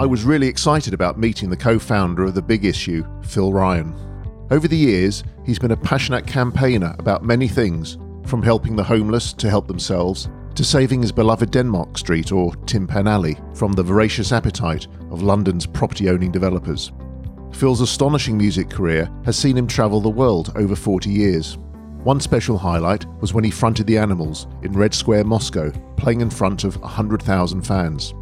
I was really excited about meeting the co founder of The Big Issue, Phil Ryan. Over the years, he's been a passionate campaigner about many things, from helping the homeless to help themselves, to saving his beloved Denmark Street or Tin Pan Alley from the voracious appetite of London's property owning developers. Phil's astonishing music career has seen him travel the world over 40 years. One special highlight was when he fronted the Animals in Red Square, Moscow, playing in front of 100,000 fans.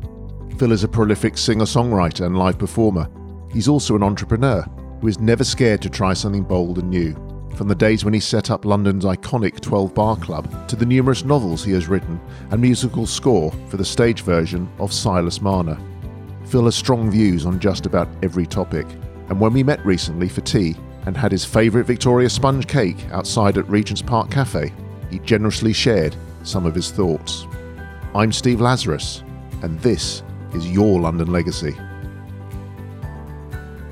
Phil is a prolific singer songwriter and live performer. He's also an entrepreneur who is never scared to try something bold and new. From the days when he set up London's iconic 12 Bar Club to the numerous novels he has written and musical score for the stage version of Silas Marner. Phil has strong views on just about every topic, and when we met recently for tea and had his favourite Victoria sponge cake outside at Regent's Park Cafe, he generously shared some of his thoughts. I'm Steve Lazarus, and this is your London legacy.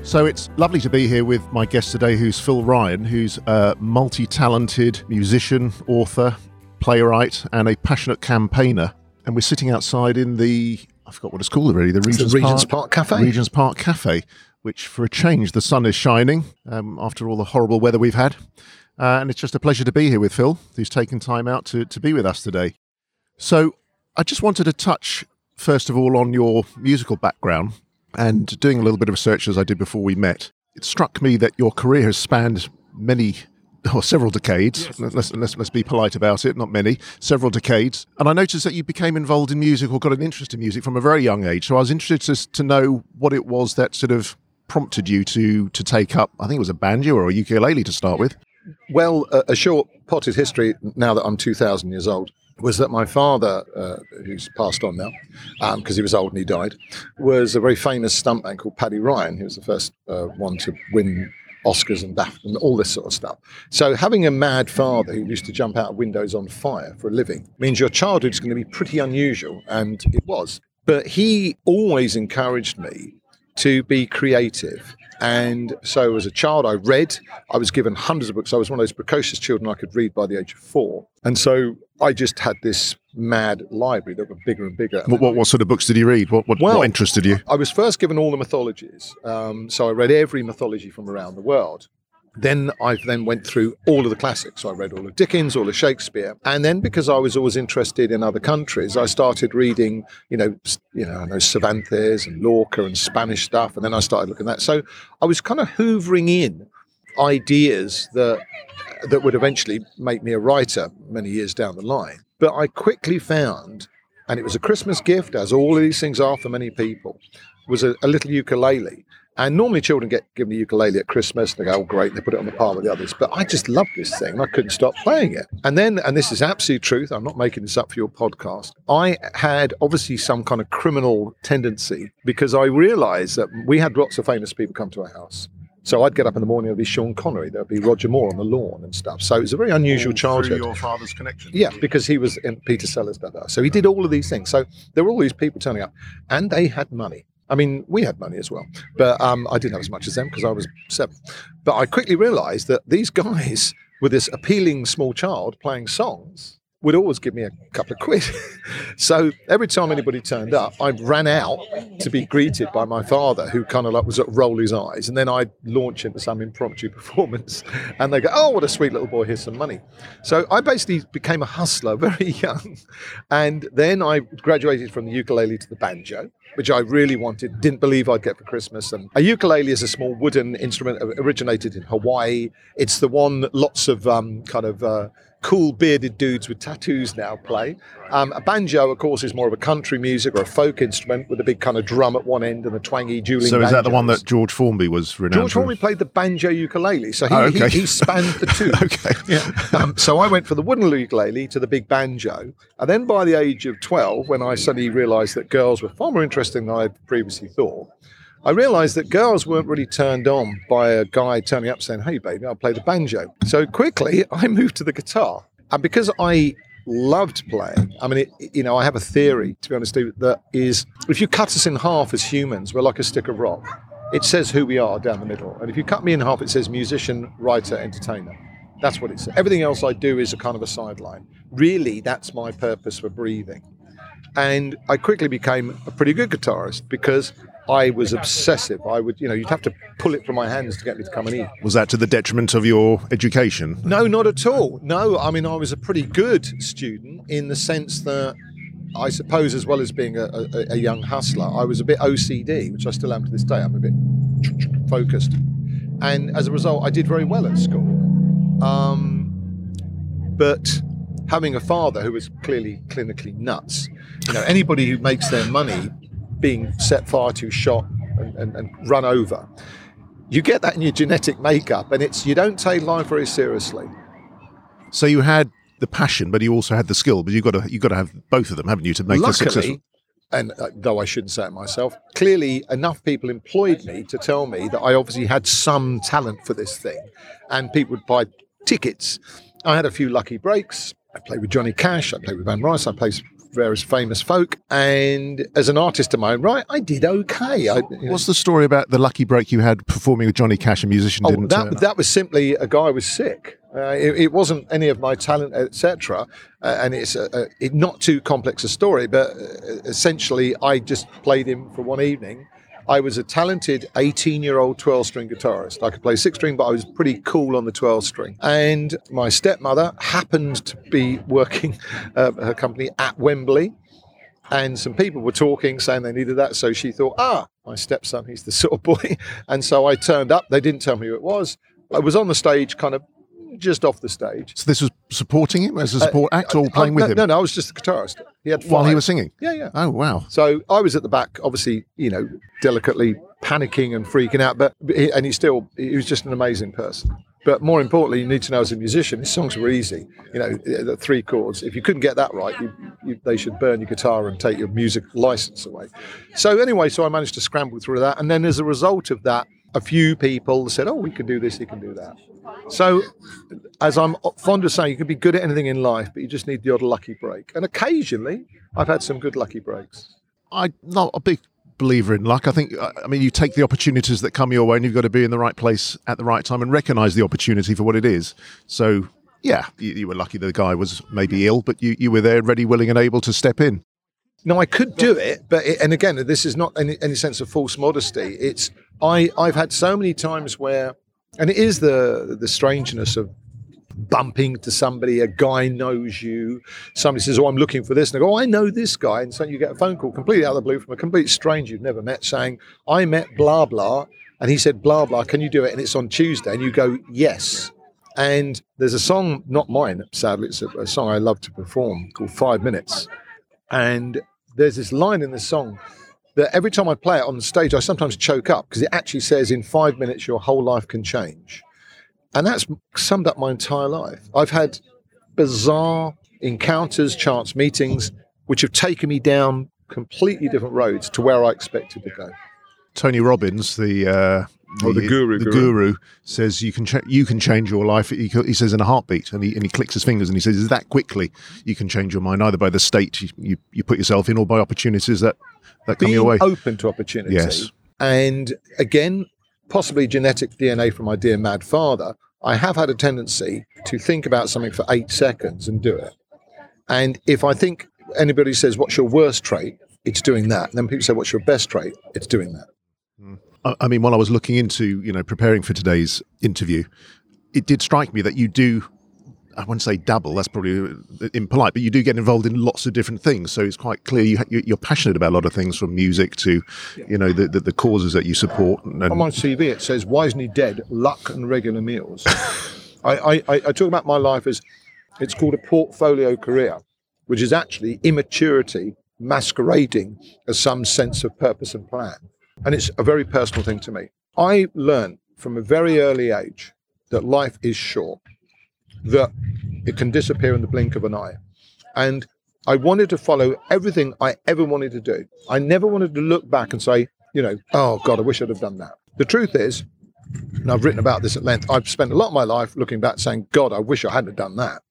So it's lovely to be here with my guest today, who's Phil Ryan, who's a multi talented musician, author, playwright, and a passionate campaigner. And we're sitting outside in the, I forgot what it's called already, the Regent's, the Regent's Park, Park, Cafe. Regent's Park Cafe, which for a change, the sun is shining um, after all the horrible weather we've had. Uh, and it's just a pleasure to be here with Phil, who's taken time out to, to be with us today. So I just wanted to touch first of all on your musical background and doing a little bit of research as I did before we met. It struck me that your career has spanned many or several decades. Yes. Let's, let's, let's be polite about it, not many, several decades. And I noticed that you became involved in music or got an interest in music from a very young age. So I was interested to, to know what it was that sort of prompted you to to take up, I think it was a banjo or a ukulele to start with. Well, a, a short potted history now that I'm 2,000 years old was that my father, uh, who's passed on now, because um, he was old and he died, was a very famous stuntman called Paddy Ryan. He was the first uh, one to win Oscars and BAFTA and all this sort of stuff. So having a mad father who used to jump out of windows on fire for a living means your childhood is going to be pretty unusual, and it was. But he always encouraged me to be creative and so as a child, I read. I was given hundreds of books. I was one of those precocious children I could read by the age of four. And so I just had this mad library that got bigger and bigger. What, what, what, sort of books did you read? What, what, well, what interested you? I was first given all the mythologies. Um, so I read every mythology from around the world. Then I then went through all of the classics. I read all of Dickens, all of Shakespeare, and then because I was always interested in other countries, I started reading, you know, you know, I know Cervantes and Lorca and Spanish stuff, and then I started looking at that. So I was kind of hoovering in ideas that that would eventually make me a writer many years down the line. But I quickly found, and it was a Christmas gift, as all of these things are for many people, was a, a little ukulele. And normally children get given a ukulele at Christmas and they go, oh, great, they put it on the palm of the others. But I just loved this thing. and I couldn't stop playing it. And then, and this is absolute truth, I'm not making this up for your podcast, I had obviously some kind of criminal tendency because I realized that we had lots of famous people come to our house. So I'd get up in the morning, there'd be Sean Connery, there'd be Roger Moore on the lawn and stuff. So it was a very unusual all childhood. your father's connection? Yeah, because he was in Peter Sellers, da, da. So he did all of these things. So there were all these people turning up and they had money. I mean, we had money as well, but um, I didn't have as much as them because I was seven. But I quickly realised that these guys, with this appealing small child playing songs, would always give me a couple of quid. so every time anybody turned up, I ran out to be greeted by my father, who kind of like was at roll his eyes, and then I'd launch into some impromptu performance, and they go, "Oh, what a sweet little boy! Here's some money." So I basically became a hustler very young, and then I graduated from the ukulele to the banjo, which I really wanted, didn't believe I'd get for Christmas. And a ukulele is a small wooden instrument originated in Hawaii. It's the one that lots of um, kind of uh, cool bearded dudes with tattoos now play. Um, a banjo, of course, is more of a country music or a folk instrument with a big kind of drum at one end and a twangy dueling. So is that the one that George Formby was renowned George Formby played the banjo ukulele, so he, oh, okay. he, he, spanned the two. okay. Yeah. Um, so I went for the wooden ukulele to the big banjo, and then by the age of twelve, when I suddenly realised that girls were far more interesting than I'd previously thought. I realized that girls weren't really turned on by a guy turning up saying, Hey, baby, I'll play the banjo. So quickly, I moved to the guitar. And because I loved playing, I mean, it, you know, I have a theory, to be honest, that is if you cut us in half as humans, we're like a stick of rock. It says who we are down the middle. And if you cut me in half, it says musician, writer, entertainer. That's what it says. Everything else I do is a kind of a sideline. Really, that's my purpose for breathing. And I quickly became a pretty good guitarist because I was obsessive. I would, you know, you'd have to pull it from my hands to get me to come and eat. Was that to the detriment of your education? No, not at all. No, I mean, I was a pretty good student in the sense that I suppose, as well as being a, a, a young hustler, I was a bit OCD, which I still am to this day. I'm a bit focused. And as a result, I did very well at school. Um, but having a father who was clearly clinically nuts, you know, anybody who makes their money being set fire to, shot, and, and, and run over, you get that in your genetic makeup, and it's you don't take life very seriously. So you had the passion, but you also had the skill. But you've got to you've got to have both of them, haven't you, to make Luckily, this successful? and uh, though I shouldn't say it myself, clearly enough people employed me to tell me that I obviously had some talent for this thing, and people would buy tickets. I had a few lucky breaks. I played with Johnny Cash. I played with Van Rice. I played various famous folk, and as an artist of my own right, I did okay. I, you know, What's the story about the lucky break you had performing with Johnny Cash, a musician Oh, didn't that, that was simply a guy was sick. Uh, it, it wasn't any of my talent, etc. Uh, and it's a, a, it, not too complex a story, but uh, essentially, I just played him for one evening. I was a talented 18 year old 12 string guitarist. I could play six string, but I was pretty cool on the 12 string. And my stepmother happened to be working uh, her company at Wembley and some people were talking saying they needed that so she thought ah my stepson he's the sort of boy and so i turned up they didn't tell me who it was i was on the stage kind of just off the stage. So this was supporting him as a uh, support act or playing I- with no, him? no no i was just the guitarist. He had while he was singing? yeah yeah. Oh wow! so i was at the back obviously you know delicately panicking and freaking out but he, and he still he was just an amazing person. But more importantly you need to know as a musician his songs were easy. You know the three chords if you couldn't get that right you, you, they should burn your guitar and take your music license away. So anyway so i managed to scramble through that and then as a result of that a few people said oh we can do this you can do that so as i'm fond of saying you can be good at anything in life but you just need the odd lucky break and occasionally i've had some good lucky breaks I'm not a big believer in luck. I think, I mean, you take the opportunities that come your way, and you've got to be in the right place at the right time and recognise the opportunity for what it is. So, yeah, you, you were lucky the guy was maybe ill, but you, you were there, ready, willing, and able to step in. No, I could do it, but it, and again, this is not any, any sense of false modesty. It's I I've had so many times where, and it is the the strangeness of bumping to somebody. A guy knows you. Somebody says, "Oh, I'm looking for this," and I go, "Oh, I know this guy," and so you get a phone call completely out of the blue from a complete stranger you've never met, saying, "I met blah blah," and he said, "Blah blah, can you do it?" And it's on Tuesday, and you go, "Yes." And there's a song, not mine, sadly, it's a, a song I love to perform called Five Minutes. And there's this line in the song that every time I play it on stage, I sometimes choke up because it actually says, in five minutes, your whole life can change. And that's summed up my entire life. I've had bizarre encounters, chance meetings, which have taken me down completely different roads to where I expected to go. Tony Robbins, the uh, Oh, the guru, the guru. guru, says you can cha- you can change your life. He, he says in a heartbeat, and he and he clicks his fingers and he says Is that quickly you can change your mind either by the state you, you, you put yourself in or by opportunities that that come your way. open to opportunity. Yes. And again, possibly genetic DNA from my dear mad father, I have had a tendency to think about something for eight seconds and do it. And if I think anybody says, What's your worst trait? It's doing that. And then people say, What's your best trait? It's doing that. I I mean, while I was looking into, you know, preparing for today's interview, it did strike me that you do, I wouldn't say dabble, that's probably uh, impolite, but you do get involved in lots of different things. So it's quite clear you, you, you're passionate about a lot of things from music to, you know, the, the, the causes that you support. And, On my CV, it says, Why isn't he dead? Luck and regular meals. I, I, I talk about my life as it's called a portfolio career, which is actually immaturity masquerading as some sense of purpose and plan. And it's a very personal thing to me. I learned from a very early age that life is short, that it can disappear in the blink of an eye. And I wanted to follow everything I ever wanted to do. I never wanted to look back and say, you know, oh God, I wish I'd have done that. The truth is, and I've written about this at length, I've spent a lot of my life looking back saying, God, I wish I hadn't done that.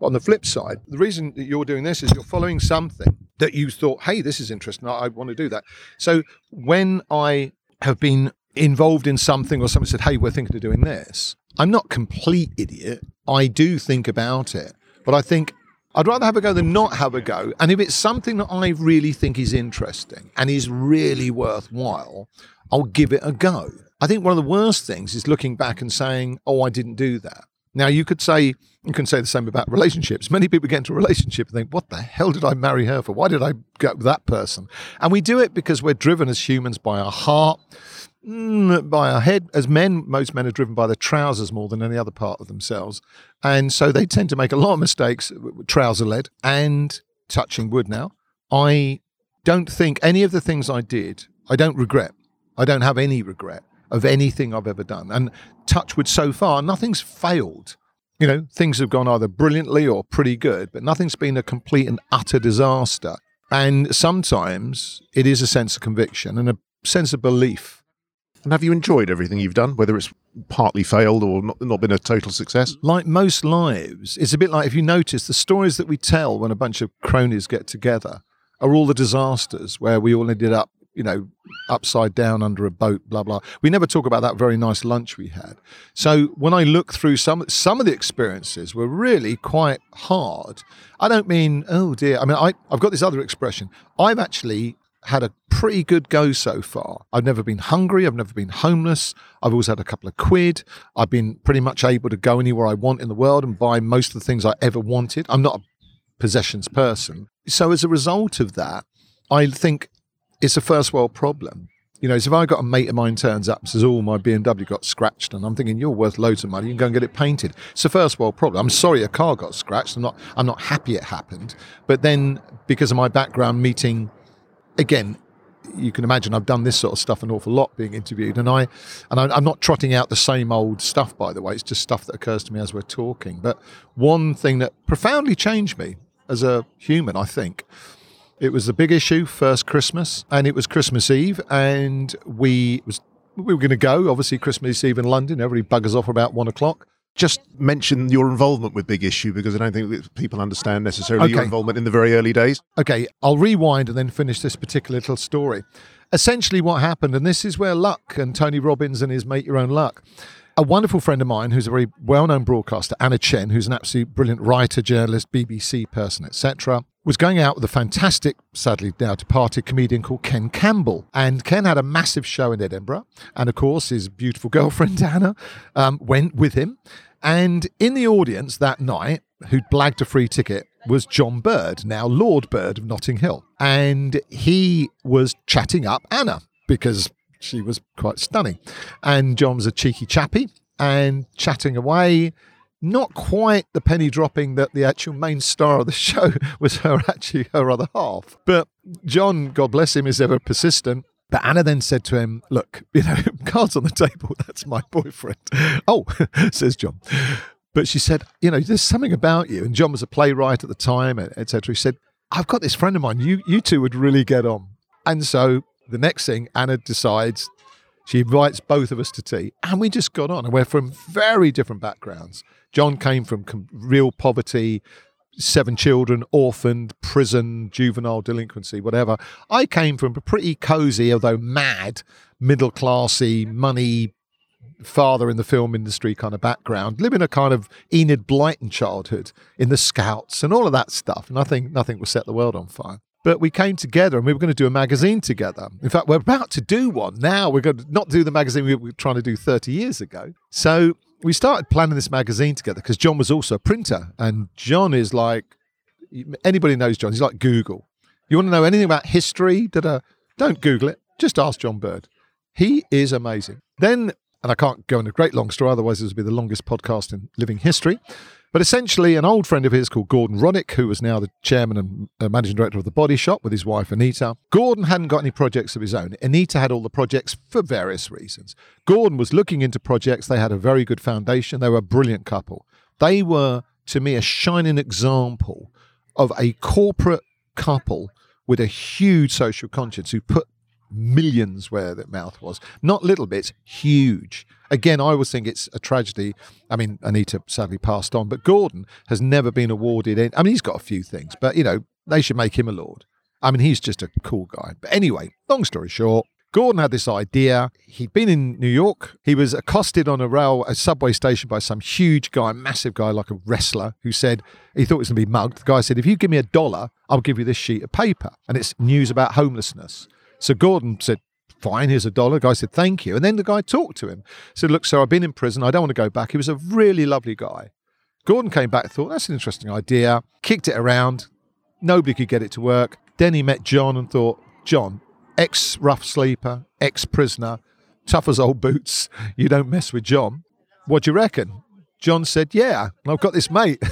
On the flip side, the reason that you're doing this is you're following something that you thought, hey, this is interesting. I, I want to do that. So when I have been involved in something or somebody said, hey, we're thinking of doing this, I'm not complete idiot. I do think about it. But I think I'd rather have a go than not have a go. And if it's something that I really think is interesting and is really worthwhile, I'll give it a go. I think one of the worst things is looking back and saying, oh, I didn't do that. Now, you could say, you can say the same about relationships. Many people get into a relationship and think, what the hell did I marry her for? Why did I go with that person? And we do it because we're driven as humans by our heart, mm, by our head. As men, most men are driven by their trousers more than any other part of themselves. And so they tend to make a lot of mistakes, trouser led, and touching wood now. I don't think any of the things I did, I don't regret. I don't have any regret of anything I've ever done. And touchwood, so far, nothing's failed. You know, things have gone either brilliantly or pretty good, but nothing's been a complete and utter disaster. And sometimes it is a sense of conviction and a sense of belief. And have you enjoyed everything you've done, whether it's partly failed or not, not been a total success? Like most lives, it's a bit like if you notice the stories that we tell when a bunch of cronies get together are all the disasters where we all ended up you know, upside down under a boat, blah blah. We never talk about that very nice lunch we had. So when I look through some some of the experiences were really quite hard. I don't mean oh dear. I mean I I've got this other expression. I've actually had a pretty good go so far. I've never been hungry. I've never been homeless. I've always had a couple of quid. I've been pretty much able to go anywhere I want in the world and buy most of the things I ever wanted. I'm not a possessions person. So as a result of that, I think it's a first world problem. You know, so if I got a mate of mine turns up and says, "Oh, my BMW got scratched," and I'm thinking, "You're worth loads of money. You can go and get it painted." It's a first world problem. I'm sorry a car got scratched. I'm not. I'm not happy it happened. But then, because of my background, meeting again, you can imagine I've done this sort of stuff an awful lot being interviewed, and I and I, am not trotting out the same old stuff. By the way, it's just stuff that occurs to me as we're talking. But one thing that profoundly changed me as a human, I think, it was the big issue, first Christmas, and it was Christmas Eve, and we was we were going to go. Obviously, Christmas Eve in London. Everybody buggers off about one o'clock. Just mention your involvement with Big Issue because I don't think people understand necessarily okay. your involvement in the very early days. Okay, I'll rewind and then finish this particular little story. Essentially, what happened, and this is where luck and Tony Robbins and his Make Your Own Luck a wonderful friend of mine who's a very well-known broadcaster, Anna Chen, who's an absolute brilliant writer, journalist, BBC person, etc., was going out with a fantastic, sadly now departed comedian called Ken Campbell. And Ken had a massive show in Edinburgh. And of course, his beautiful girlfriend, Anna, um, went with him. And in the audience that night, who'd blagged a free ticket, was John Bird, now Lord Bird of Notting Hill. And he was chatting up Anna because she was quite stunning. And John was a cheeky chappy and chatting away. Not quite the penny dropping that the actual main star of the show was her actually her other half. But John, God bless him, is ever persistent. But Anna then said to him, Look, you know, cards on the table, that's my boyfriend. oh, says John. But she said, You know, there's something about you. And John was a playwright at the time, etc. He said, I've got this friend of mine. You, you two would really get on. And so the next thing, Anna decides she invites both of us to tea, and we just got on. And we're from very different backgrounds. John came from com- real poverty, seven children, orphaned, prison, juvenile delinquency, whatever. I came from a pretty cozy, although mad, middle classy, money father in the film industry kind of background, living a kind of Enid Blyton childhood in the Scouts and all of that stuff. Nothing, nothing will set the world on fire. But we came together and we were going to do a magazine together. In fact, we're about to do one now. We're going to not do the magazine we were trying to do 30 years ago. So we started planning this magazine together because John was also a printer. And John is like, anybody knows John, he's like Google. You want to know anything about history? Da-da, don't Google it. Just ask John Bird. He is amazing. Then, and I can't go into a great long story, otherwise, this would be the longest podcast in living history. But essentially, an old friend of his called Gordon Roddick, who was now the chairman and uh, managing director of the Body Shop with his wife Anita. Gordon hadn't got any projects of his own. Anita had all the projects for various reasons. Gordon was looking into projects. They had a very good foundation. They were a brilliant couple. They were, to me, a shining example of a corporate couple with a huge social conscience who put millions where the mouth was. Not little bits, huge. Again, I always think it's a tragedy. I mean, Anita sadly passed on, but Gordon has never been awarded. Any, I mean, he's got a few things, but you know, they should make him a lord. I mean, he's just a cool guy. But anyway, long story short, Gordon had this idea. He'd been in New York. He was accosted on a rail, a subway station by some huge guy, massive guy, like a wrestler, who said he thought it was going to be mugged. The guy said, "If you give me a dollar, I'll give you this sheet of paper, and it's news about homelessness." So Gordon said, fine, here's a dollar. Guy said, thank you. And then the guy talked to him. Said, look, sir, I've been in prison. I don't want to go back. He was a really lovely guy. Gordon came back, thought, that's an interesting idea, kicked it around. Nobody could get it to work. Then he met John and thought, John, ex rough sleeper, ex prisoner, tough as old boots. You don't mess with John. What do you reckon? John said, Yeah, I've got this mate.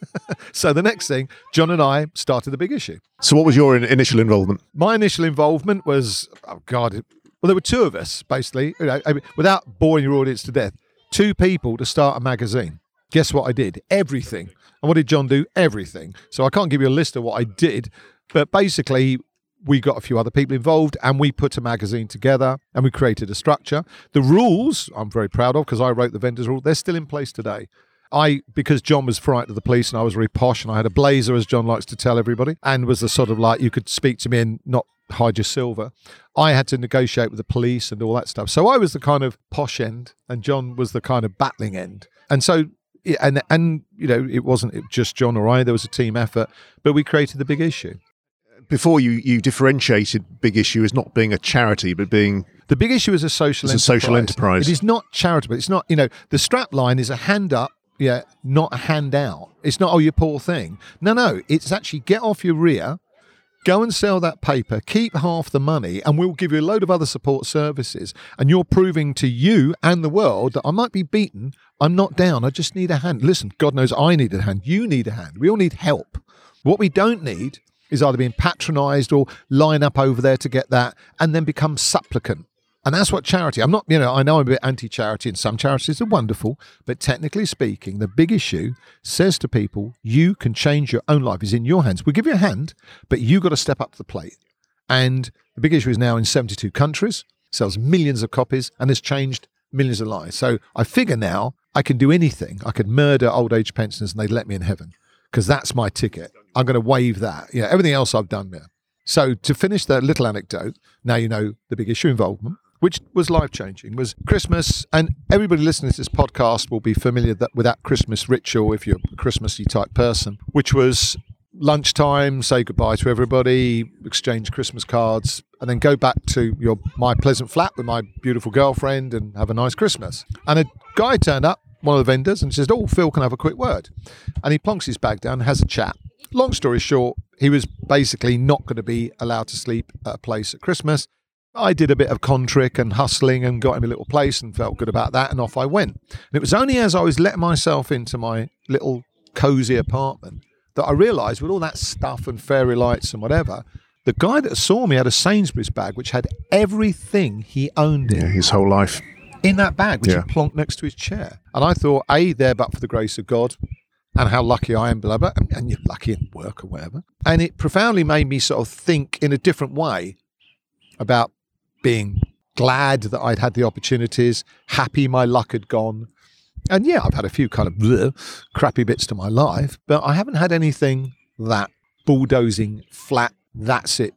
so the next thing, John and I started the big issue. So, what was your in- initial involvement? My initial involvement was, oh God, well, there were two of us, basically, you know, I mean, without boring your audience to death, two people to start a magazine. Guess what I did? Everything. And what did John do? Everything. So I can't give you a list of what I did, but basically, we got a few other people involved and we put a magazine together and we created a structure. The rules I'm very proud of because I wrote the vendors rule, they're still in place today. I because John was frightened of the police and I was very posh and I had a blazer as John likes to tell everybody and was the sort of like you could speak to me and not hide your silver. I had to negotiate with the police and all that stuff. So I was the kind of posh end and John was the kind of battling end. And so and and you know it wasn't just John or I there was a team effort but we created the big issue before you you differentiated big issue as not being a charity but being the big issue is a social it's enterprise. a social enterprise it is not charitable it's not you know the strap line is a hand up yeah, not a handout. It's not, oh, you poor thing. No, no, it's actually get off your rear, go and sell that paper, keep half the money, and we'll give you a load of other support services. And you're proving to you and the world that I might be beaten. I'm not down. I just need a hand. Listen, God knows I need a hand. You need a hand. We all need help. What we don't need is either being patronized or line up over there to get that and then become supplicant. And that's what charity. I'm not, you know, I know I'm a bit anti-charity, and some charities are wonderful, but technically speaking, the big issue says to people, you can change your own life. It's in your hands. We give you a hand, but you've got to step up to the plate. And the big issue is now in 72 countries, sells millions of copies, and has changed millions of lives. So I figure now I can do anything. I could murder old age pensioners, and they'd let me in heaven because that's my ticket. I'm going to waive that. Yeah, everything else I've done there. So to finish that little anecdote, now you know the big issue involvement which was life changing, was Christmas. And everybody listening to this podcast will be familiar that with that Christmas ritual, if you're a Christmassy type person, which was lunchtime, say goodbye to everybody, exchange Christmas cards, and then go back to your my pleasant flat with my beautiful girlfriend and have a nice Christmas. And a guy turned up, one of the vendors, and says, "Oh, Phil, can I have a quick word?" And he plonks his bag down has a chat. Long story short, he was basically not going to be allowed to sleep at a place at Christmas. I did a bit of contrick and hustling and got him a little place and felt good about that, and off I went. And it was only as I was letting myself into my little cozy apartment that I realised with all that stuff and fairy lights and whatever, the guy that saw me had a Sainsbury's bag which had everything he owned in. Yeah, his whole life. In that bag, which yeah. he plonked next to his chair. And I thought, A, there but for the grace of God, and how lucky I am, blah, blah, and, and you're lucky in work or whatever. And it profoundly made me sort of think in a different way about being glad that I'd had the opportunities, happy my luck had gone. And yeah, I've had a few kind of bleh, crappy bits to my life, but I haven't had anything that bulldozing, flat, that's it.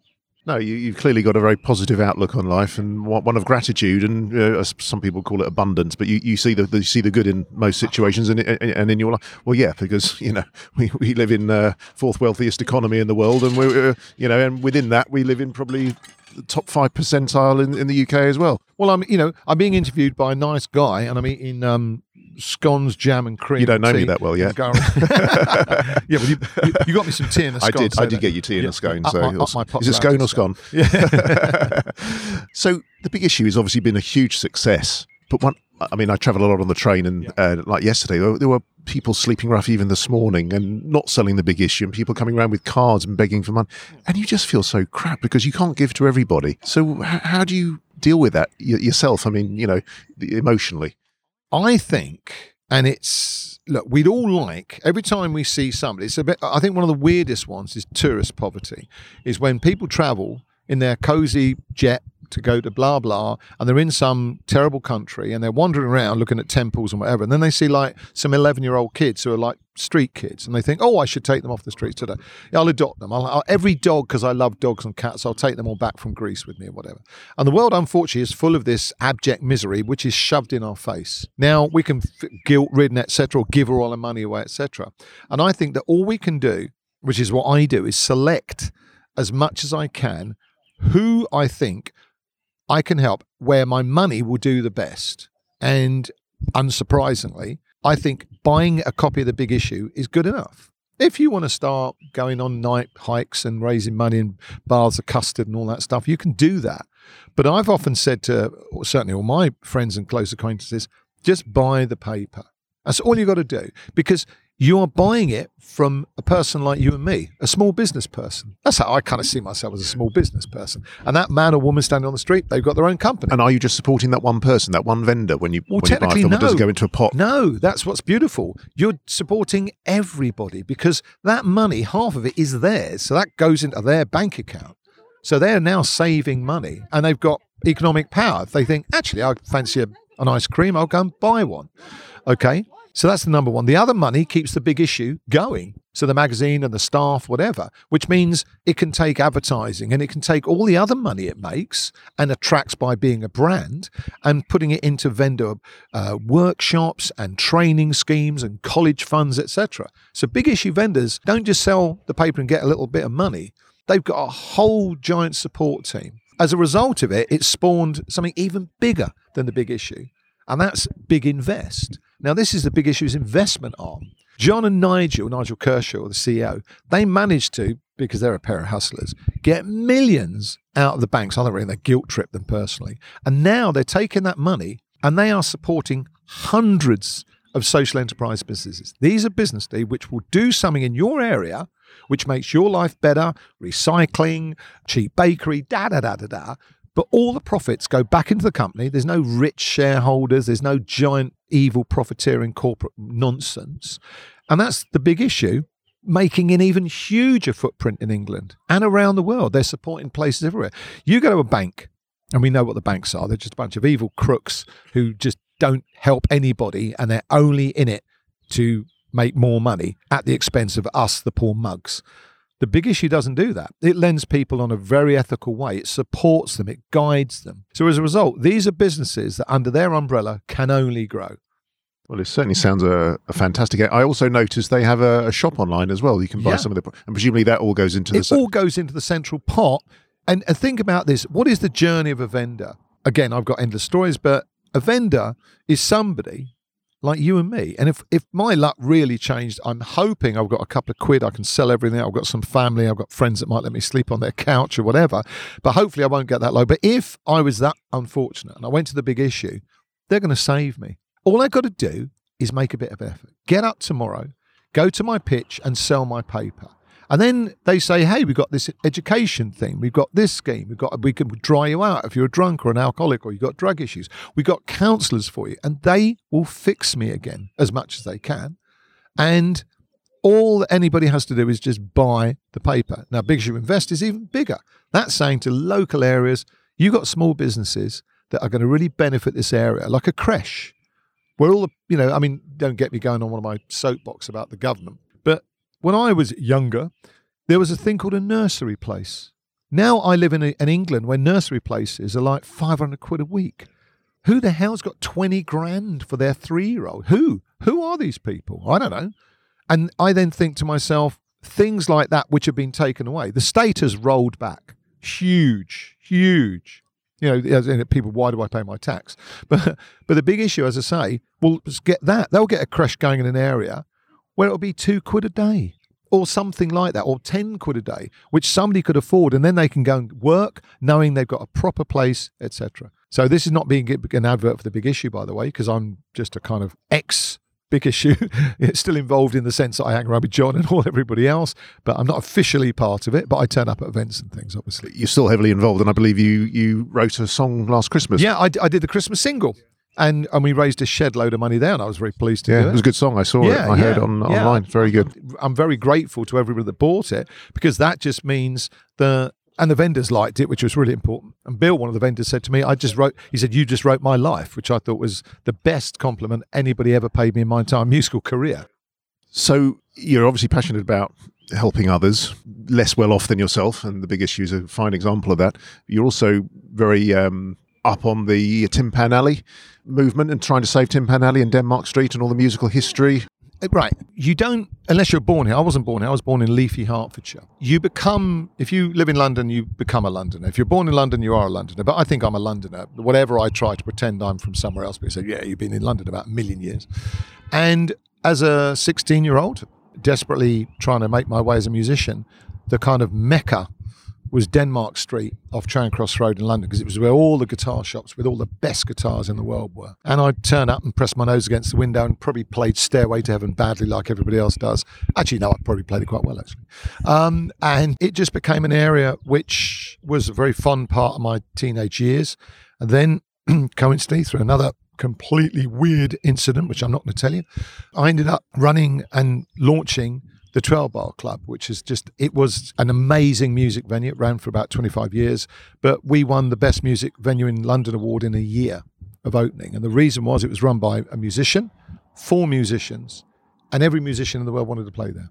No, you, have clearly got a very positive outlook on life and one of gratitude, and uh, some people call it abundance. But you, you see the, you see the good in most situations, and, and in your life. Well, yeah, because you know we, we live in uh, fourth wealthiest economy in the world, and we're uh, you know, and within that we live in probably the top five percentile in, in the UK as well. Well, I'm you know I'm being interviewed by a nice guy, and I'm eating um, scones, jam, and cream. You don't know me that well yet. yeah, but you, you, you, got me some tea and a scone. I did. So I did get you tea and yeah, a scone. So my, is it scone or scone? Yeah. so the big issue has obviously been a huge success, but one. I mean, I travel a lot on the train, and yeah. uh, like yesterday, there were people sleeping rough even this morning and not selling the big issue and people coming around with cards and begging for money. And you just feel so crap because you can't give to everybody. So how do you deal with that yourself? I mean, you know, emotionally. I think, and it's look, we'd all like every time we see somebody. It's a bit. I think one of the weirdest ones is tourist poverty. Is when people travel in their cozy jet to go to blah blah, and they're in some terrible country and they're wandering around looking at temples and whatever, and then they see like some eleven-year-old kids who are like street kids, and they think, oh, I should take them off the streets today. I'll adopt them. I'll, I'll every dog because I love dogs and cats. I'll take them all back from Greece with me or whatever. And the world, unfortunately, is full of this abject misery which is shoved in our face. Now we can f- guilt-ridden, etc., or give all our money away, etc. And I think that all we can do, which is what I do, is select as much as I can who I think I can help, where my money will do the best. And unsurprisingly, I think buying a copy of the big issue is good enough. If you want to start going on night hikes and raising money in bars of custard and all that stuff, you can do that. But I've often said to certainly all my friends and close acquaintances, just buy the paper. That's all you've got to do because you are buying it from a person like you and me, a small business person. That's how I kind of see myself as a small business person. And that man or woman standing on the street, they've got their own company. And are you just supporting that one person, that one vendor, when you, Well, when you buy technically, from? It doesn't go into a pot. No, that's what's beautiful. You're supporting everybody because that money, half of it is theirs. So that goes into their bank account. So they're now saving money and they've got economic power. If they think, actually, I fancy a, an ice cream, I'll go and buy one. Okay. So that's the number one. The other money keeps the big issue going. So the magazine and the staff, whatever, which means it can take advertising and it can take all the other money it makes and attracts by being a brand and putting it into vendor uh, workshops and training schemes and college funds, etc. So big issue vendors don't just sell the paper and get a little bit of money. They've got a whole giant support team. As a result of it, it spawned something even bigger than the big issue, and that's Big Invest. Now, this is the big issue is investment arm. John and Nigel, Nigel Kershaw, the CEO, they managed to, because they're a pair of hustlers, get millions out of the banks. I don't really, guilt trip them personally. And now they're taking that money and they are supporting hundreds of social enterprise businesses. These are businesses which will do something in your area which makes your life better, recycling, cheap bakery, da da da da da. But all the profits go back into the company. There's no rich shareholders, there's no giant evil profiteering corporate nonsense. And that's the big issue, making an even huger footprint in England and around the world. They're supporting places everywhere. You go to a bank, and we know what the banks are. They're just a bunch of evil crooks who just don't help anybody and they're only in it to make more money at the expense of us, the poor mugs. The big issue doesn't do that. It lends people on a very ethical way. It supports them, it guides them. So as a result, these are businesses that under their umbrella can only grow. Well, it certainly sounds a, a fantastic. I also noticed they have a, a shop online as well. You can buy Yeah. some of the, and presumably that all goes into the. It all goes into the central pot. And, and think about this what is the journey of a vendor? Again, I've got endless stories, but a vendor is somebody like you and me. And if, if my luck really changed, I'm hoping I've got a couple of quid, I can sell everything. I've got some family, I've got friends that might let me sleep on their couch or whatever. But hopefully I won't get that low. But if I was that unfortunate and I went to the big issue, they're going to save me. All I've got to do is make a bit of effort. Get up tomorrow, go to my pitch and sell my paper. And then they say, hey, we've got this education thing. We've got this scheme. We've got, we can dry you out if you're a drunk or an alcoholic or you've got drug issues. We've got counselors for you. And they will fix me again as much as they can. And all anybody has to do is just buy the paper. Now, Big Issue Invest is even bigger. That's saying to local areas, you've got small businesses that are going to really benefit this area, like a creche, where all the, you know, I mean, don't get me going on one of my soapbox about the government, but when I was younger, there was a thing called a nursery place. Now I live in, a, in England where nursery places are like 500 quid a week. Who the hell's got 20 grand for their three year old? Who? Who are these people? I don't know. And I then think to myself, things like that which have been taken away, the state has rolled back. Huge, huge. You know, people, why do I pay my tax? But but the big issue, as I say, will get that. They'll get a creche going in an area where it'll be two quid a day or something like that, or 10 quid a day, which somebody could afford. And then they can go and work knowing they've got a proper place, etc. So this is not being an advert for the big issue, by the way, because I'm just a kind of ex big issue. it's still involved in the sense that I hang around with John and all everybody else, but I'm not officially part of it, but I turn up at events and things, obviously. You're still heavily involved, and I believe you you wrote a song last Christmas. Yeah, I did the Christmas single. And, and we raised a shed load of money there, and I was very pleased to yeah, do it It was a good song. I saw it. Yeah, I heard yeah, it on yeah. online. Very good. I'm very grateful to everybody that bought it because that just means the and the vendors liked it, which was really important. And Bill, one of the vendors, said to me, "I just wrote." He said, "You just wrote my life," which I thought was the best compliment anybody ever paid me in my entire musical career. So you're obviously passionate about helping others less well off than yourself, and the big issue is a fine example of that. You're also very um, up on the Tin Pan Alley movement and trying to save Tin Pan Alley and Denmark Street and all the musical history. Uh, Right. You don't, unless you're born here. I wasn't born here. I was born in Leafy, Hertfordshire. You become, if you live in London, you become a Londoner. If you're born in London, you are a Londoner. But I think I'm a Londoner. Whatever I try to pretend I'm from somewhere else, people say, yeah, you've been in London about a million years. And as a 16 year old, desperately trying to make my way as a musician, the kind of mecca was Denmark Street off Charing Cross Road in London because it was where all the guitar shops with all the best guitars in the world were. And I'd turn up and press my nose against the window and probably played Stairway to Heaven badly like everybody else does. Actually, no, I probably played it quite well, actually. Um, and it just became an area which was a very fun part of my teenage years. And then, coincidentally, through another completely weird incident, which I'm not going to tell you, I ended up running and launching the 12 Bar Club, which is just, it was an amazing music venue. It ran for about 25 years, but we won the Best Music Venue in London award in a year of opening. And the reason was it was run by a musician, four musicians, and every musician in the world wanted to play there.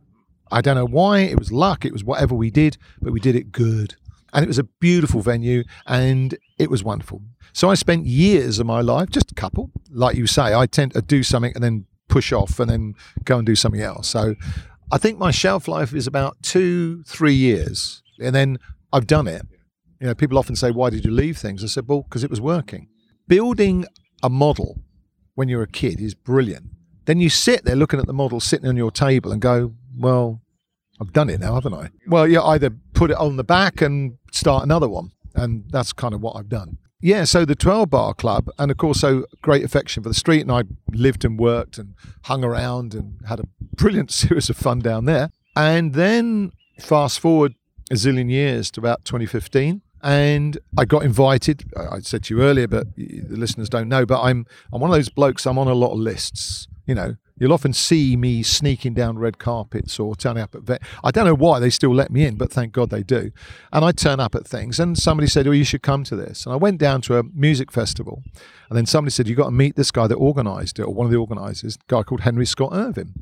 I don't know why, it was luck, it was whatever we did, but we did it good. And it was a beautiful venue and it was wonderful. So I spent years of my life, just a couple, like you say, I tend to do something and then push off and then go and do something else. So I think my shelf life is about two, three years. And then I've done it. You know, people often say, why did you leave things? I said, well, because it was working. Building a model when you're a kid is brilliant. Then you sit there looking at the model sitting on your table and go, well, I've done it now, haven't I? Well, you either put it on the back and start another one. And that's kind of what I've done. Yeah, so the 12 Bar Club, and of course, so great affection for the street. And I lived and worked and hung around and had a brilliant series of fun down there. And then fast forward a zillion years to about 2015. And I got invited. I said to you earlier, but the listeners don't know. But I'm I'm one of those blokes. I'm on a lot of lists. You know, you'll often see me sneaking down red carpets or turning up at vet. I don't know why they still let me in, but thank God they do. And I turn up at things, and somebody said, "Oh, you should come to this." And I went down to a music festival, and then somebody said, "You got to meet this guy that organised it, or one of the organisers, a guy called Henry Scott Irvine."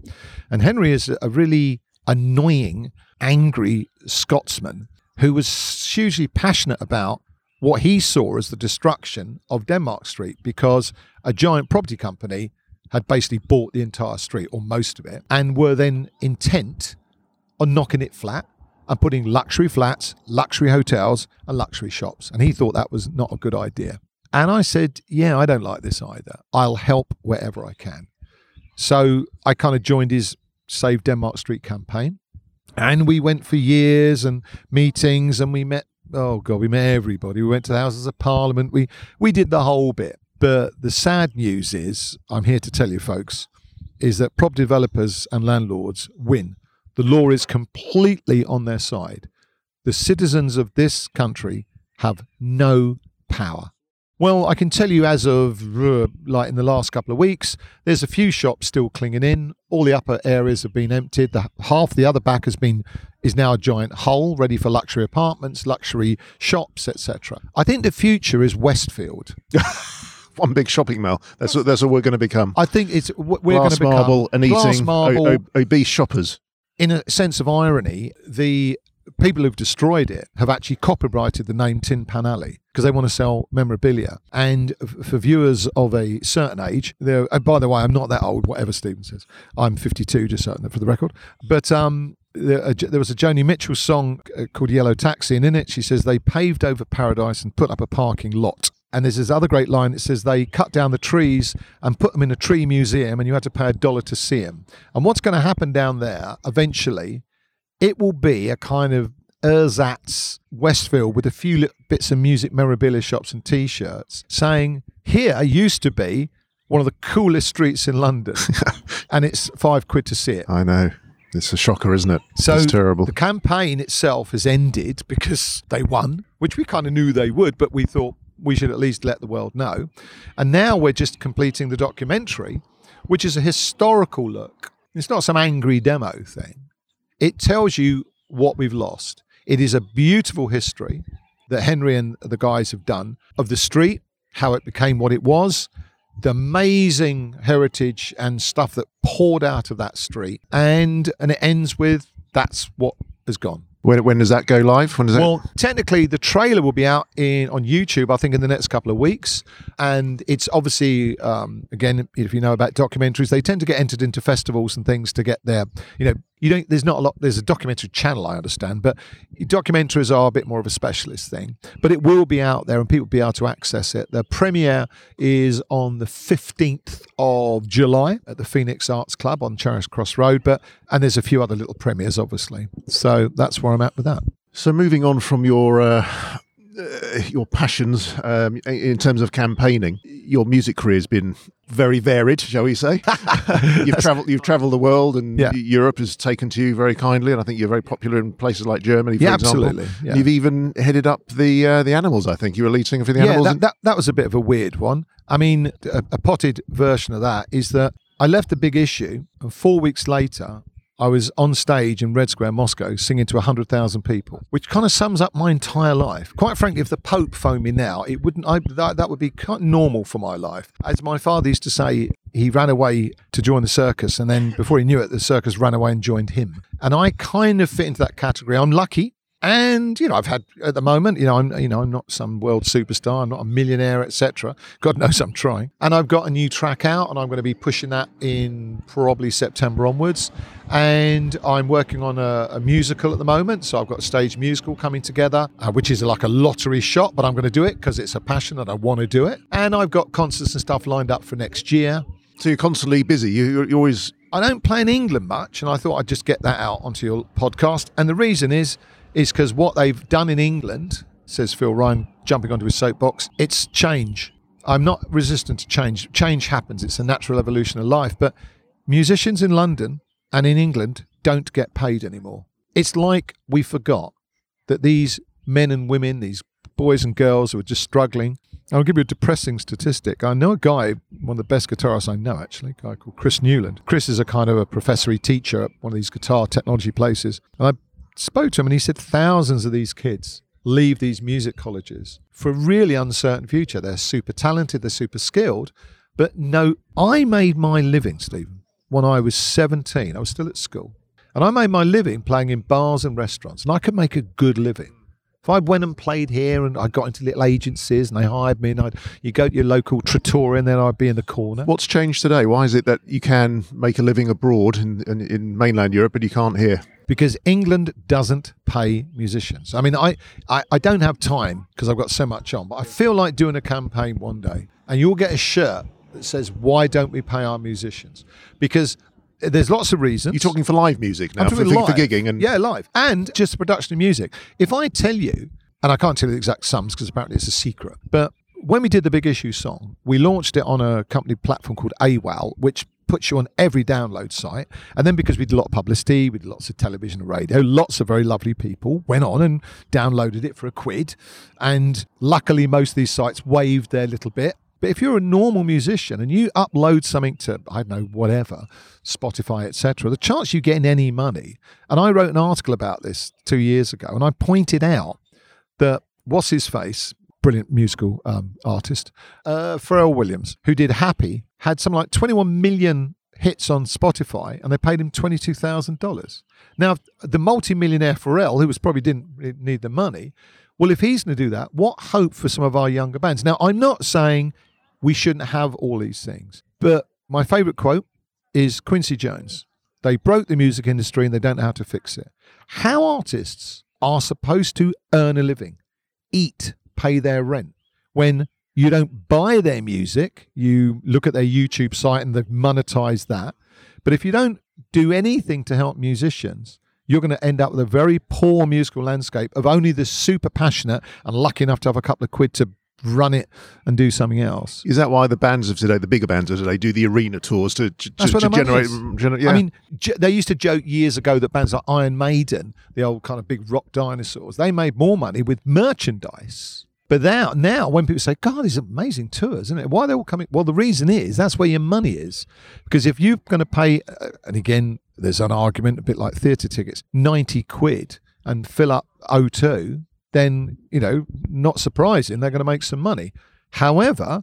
And Henry is a really annoying, angry Scotsman who was hugely passionate about what he saw as the destruction of Denmark Street because a giant property company had basically bought the entire street or most of it and were then intent on knocking it flat and putting luxury flats, luxury hotels, and luxury shops. And he thought that was not a good idea. And I said, Yeah, I don't like this either. I'll help wherever I can. So I kind of joined his Save Denmark Street campaign. And we went for years and meetings and we met oh god, we met everybody. We went to the Houses of Parliament. We we did the whole bit. But the sad news is, I'm here to tell you folks, is that property developers and landlords win. The law is completely on their side. The citizens of this country have no power. Well, I can tell you as of uh, like in the last couple of weeks, there's a few shops still clinging in. All the upper areas have been emptied. The half the other back has been is now a giant hole ready for luxury apartments, luxury shops, etc. I think the future is Westfield. One big shopping mall. That's what, that's what we're going to become. I think it's we're going to become marble and eating marble. o- o- obese shoppers. in a sense of irony, the people who've destroyed it have actually copyrighted the name Tin Pan Alley because they want to sell memorabilia. And for viewers of a certain age, there. By the way, I'm not that old. Whatever Stephen says, I'm 52, just so for the record. But um. There, was a Joni Mitchell song uh, called Yellow Taxi, and in it she says they paved over paradise and put up a parking lot. And there's this other great line that says they cut down the trees and put them in a tree museum, and you had to pay a dollar to see them. And what's going to happen down there eventually? It will be a kind of ersatz Westfield with a few little bits of music memorabilia shops and T-shirts, saying here used to be one of the coolest streets in London, and it's five quid to see it. I know. It's a shocker, isn't it? So it's terrible. The campaign itself has ended because they won, which we kind of knew they would, but we thought we should at least let the world know. And now we're just completing the documentary, which is a historical look. It's not some angry demo thing. It tells you what we've lost. It is a beautiful history that Henry and the guys have done of the street, how it became what it was, the amazing heritage and stuff that poured out of that street, and and it ends with that's what has gone. When, when does that go live? When does that? Well, technically, the trailer will be out in on YouTube. I think in the next couple of weeks, and it's obviously um, again, if you know about documentaries, they tend to get entered into festivals and things to get their, you know, you don't. There's not a lot. There's a documentary channel, I understand, but documentaries are a bit more of a specialist thing. But it will be out there, and people will be able to access it. The premiere is on the 15th of July at the Phoenix Arts Club on Charing Cross Road. But and there's a few other little premieres, obviously. So that's where I'm at with that. So moving on from your uh, uh, your passions um, in terms of campaigning, your music career has been very varied, shall we say? you've travelled you've travelled the world, and Yeah. Europe has taken to you very kindly, and I think you're very popular in places like Germany, for Yeah, example. absolutely, yeah. You've even headed up the uh, the animals. I think you were lead singer for the animals. Yeah, that, that, that was a bit of a weird one. I mean, a, a potted version of that is that I left the big issue, and four weeks later, I was on stage in Red Square, Moscow, singing to 100,000 people, which kind of sums up my entire life. Quite frankly, if the Pope phoned me now, it wouldn't. I, that, that would be of normal for my life. As my father used to say, he ran away to join the circus, and then before he knew it, the circus ran away and joined him. And I kind of fit into that category. I'm lucky. And you know, I've had at the moment, you know, I'm you know, I'm not some world superstar, I'm not a millionaire, etc. God knows I'm trying. And I've got a new track out, and I'm going to be pushing that in probably September onwards. And I'm working on a, a musical at the moment, so I've got a stage musical coming together, uh, which is like a lottery shot, but I'm going to do it because it's a passion and I want to do it. And I've got concerts and stuff lined up for next year. so you're constantly busy. You, you're, you're always I don't play in England much, and I thought I'd just get that out onto your podcast. And the reason is, is because what they've done in England, says Phil Ryan, jumping onto his soapbox, it's change. I'm not resistant to change. Change happens; it's a natural evolution of life. But musicians in London and in England don't get paid anymore. It's like we forgot that these men and women, these boys and girls who are just struggling. I'll give you a depressing statistic. I know a guy, one of the best guitarists I know actually, a guy called Chris Newland. Chris is a kind of a professory teacher at one of these guitar technology places. And I spoke to him and he said thousands of these kids leave these music colleges for a really uncertain future. They're super talented, they're super skilled, but no, I made my living, Stephen, when I was 17. I was still at school. And I made my living playing in bars and restaurants, and I could make a good living. If I went and played here and I got into little agencies and they hired me and I'd you go to your local trattoria and then I'd be in the corner. What's changed today? Why is it that you can make a living abroad in, in, in mainland Europe, but you can't here? Because England doesn't pay musicians. I mean, I, I, I don't have time because I've got so much on, but I feel like doing a campaign one day and you'll get a shirt that says, Why don't we pay our musicians? Because there's lots of reasons. You're talking for live music now, I'm for, talking for, for gigging, and yeah, live and just the production of music. If I tell you, and I can't tell you the exact sums because apparently it's a secret, but when we did the Big Issue song, we launched it on a company platform called AWAL, which puts you on every download site. And then because we did a lot of publicity, we did lots of television and radio, lots of very lovely people went on and downloaded it for a quid. And luckily, most of these sites waived their little bit. But if you're a normal musician and you upload something to, I don't know, whatever, Spotify, etc., the chance you getting any money, and I wrote an article about this two years ago, and I pointed out that what's his face, brilliant musical um, artist, uh, Pharrell Williams, who did Happy, had something like 21 million hits on Spotify, and they paid him $22,000. Now, the multi-millionaire Pharrell, who was probably didn't need the money, well, if he's going to do that, what hope for some of our younger bands? Now, I'm not saying we shouldn't have all these things, but my favourite quote is Quincy Jones. They broke the music industry and they don't know how to fix it. How artists are supposed to earn a living, eat, pay their rent, when you don't buy their music, you look at their YouTube site and they've monetized that. But if you don't do anything to help musicians, you're going to end up with a very poor musical landscape of only the super passionate and lucky enough to have a couple of quid to run it and do something else. is that why the bands of today, the bigger bands of today, do the arena tours to, to, to, to generate? gener- yeah. I mean, j- they used to joke years ago that bands like Iron Maiden, the old kind of big rock dinosaurs, they made more money with merchandise. But now, now when people say, God, these amazing tours, isn't it? Why are they all coming? Well, the reason is that's where your money is. Because if you're going to pay, uh, and again, there's an argument, a bit like theatre tickets, 90 quid and fill up O2, then, you know, not surprising, they're going to make some money. However,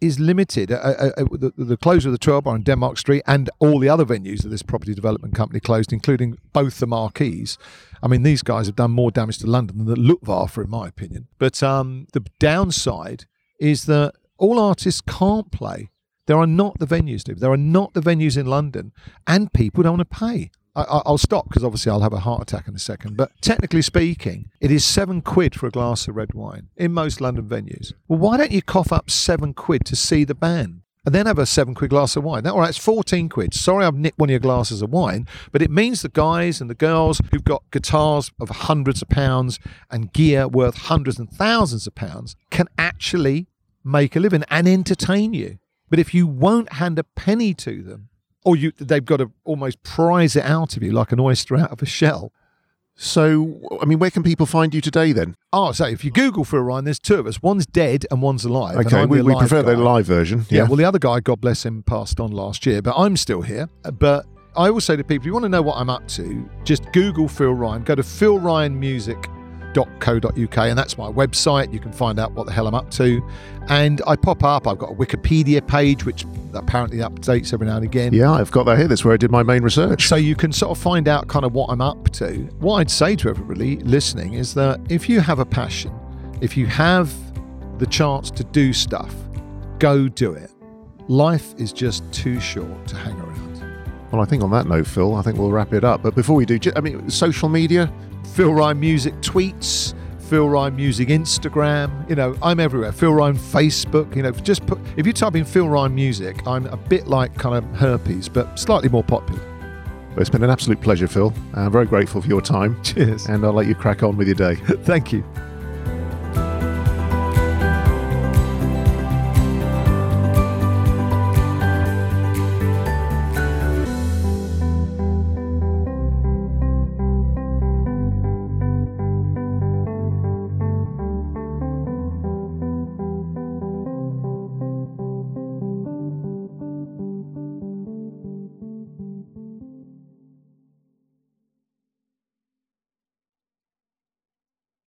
is limited. Uh, uh, uh, the, the closure of the 12 bar on Denmark Street and all the other venues that this property development company closed, including both the marquees. I mean, these guys have done more damage to London than the Luftwaffe, in my opinion. But um, the downside is that all artists can't play. There are not the venues. There are not the venues in London, and people don't want to pay. I, will stop because obviously I'll have a heart attack in a second. But technically speaking, it is seven quid for a glass of red wine in most London venues. Well, why don't you cough up seven quid to see the band? And then have a seven quid glass of wine. That, all right, it's 14 quid. Sorry, I've nicked one of your glasses of wine, but it means the guys and the girls who've got guitars of hundreds of pounds and gear worth hundreds and thousands of pounds can actually make a living and entertain you. But if you won't hand a penny to them, or you they've got to almost prize it out of you like an oyster out of a shell. So, I mean, where can people find you today then? Oh, so if you Google Phil Ryan, there's two of us. One's dead and one's alive. Okay, we, we prefer guy. the live version. Yeah. yeah. well, the other guy, God bless him, passed on last year, but I'm still here. Uh, but I always say to people, if you want to know what I'm up to, just Google Phil Ryan. Go to Phil Ryan Music www.co.uk, and that's my website. You can find out what the hell I'm up to. And I pop up, I've got a Wikipedia page, which apparently updates every now and again. Yeah, I've got that here. That's where I did my main research. So you can sort of find out kind of what I'm up to. What I'd say to everybody listening is that if you have a passion, if you have the chance to do stuff, go do it. Life is just too short to hang around. Well, I think on that note, Phil, I think we'll wrap it up. But before we do, I mean, social media, Phil Ryan Music tweets, Phil Ryan Music Instagram. You know, I'm everywhere. Phil Ryan Facebook. You know, just put if you type in Phil Ryan Music, I'm a bit like kind of herpes, but slightly more popular. Well, it's been an absolute pleasure, Phil. I'm very grateful for your time. Cheers. And I'll let you crack on with your day. Thank you.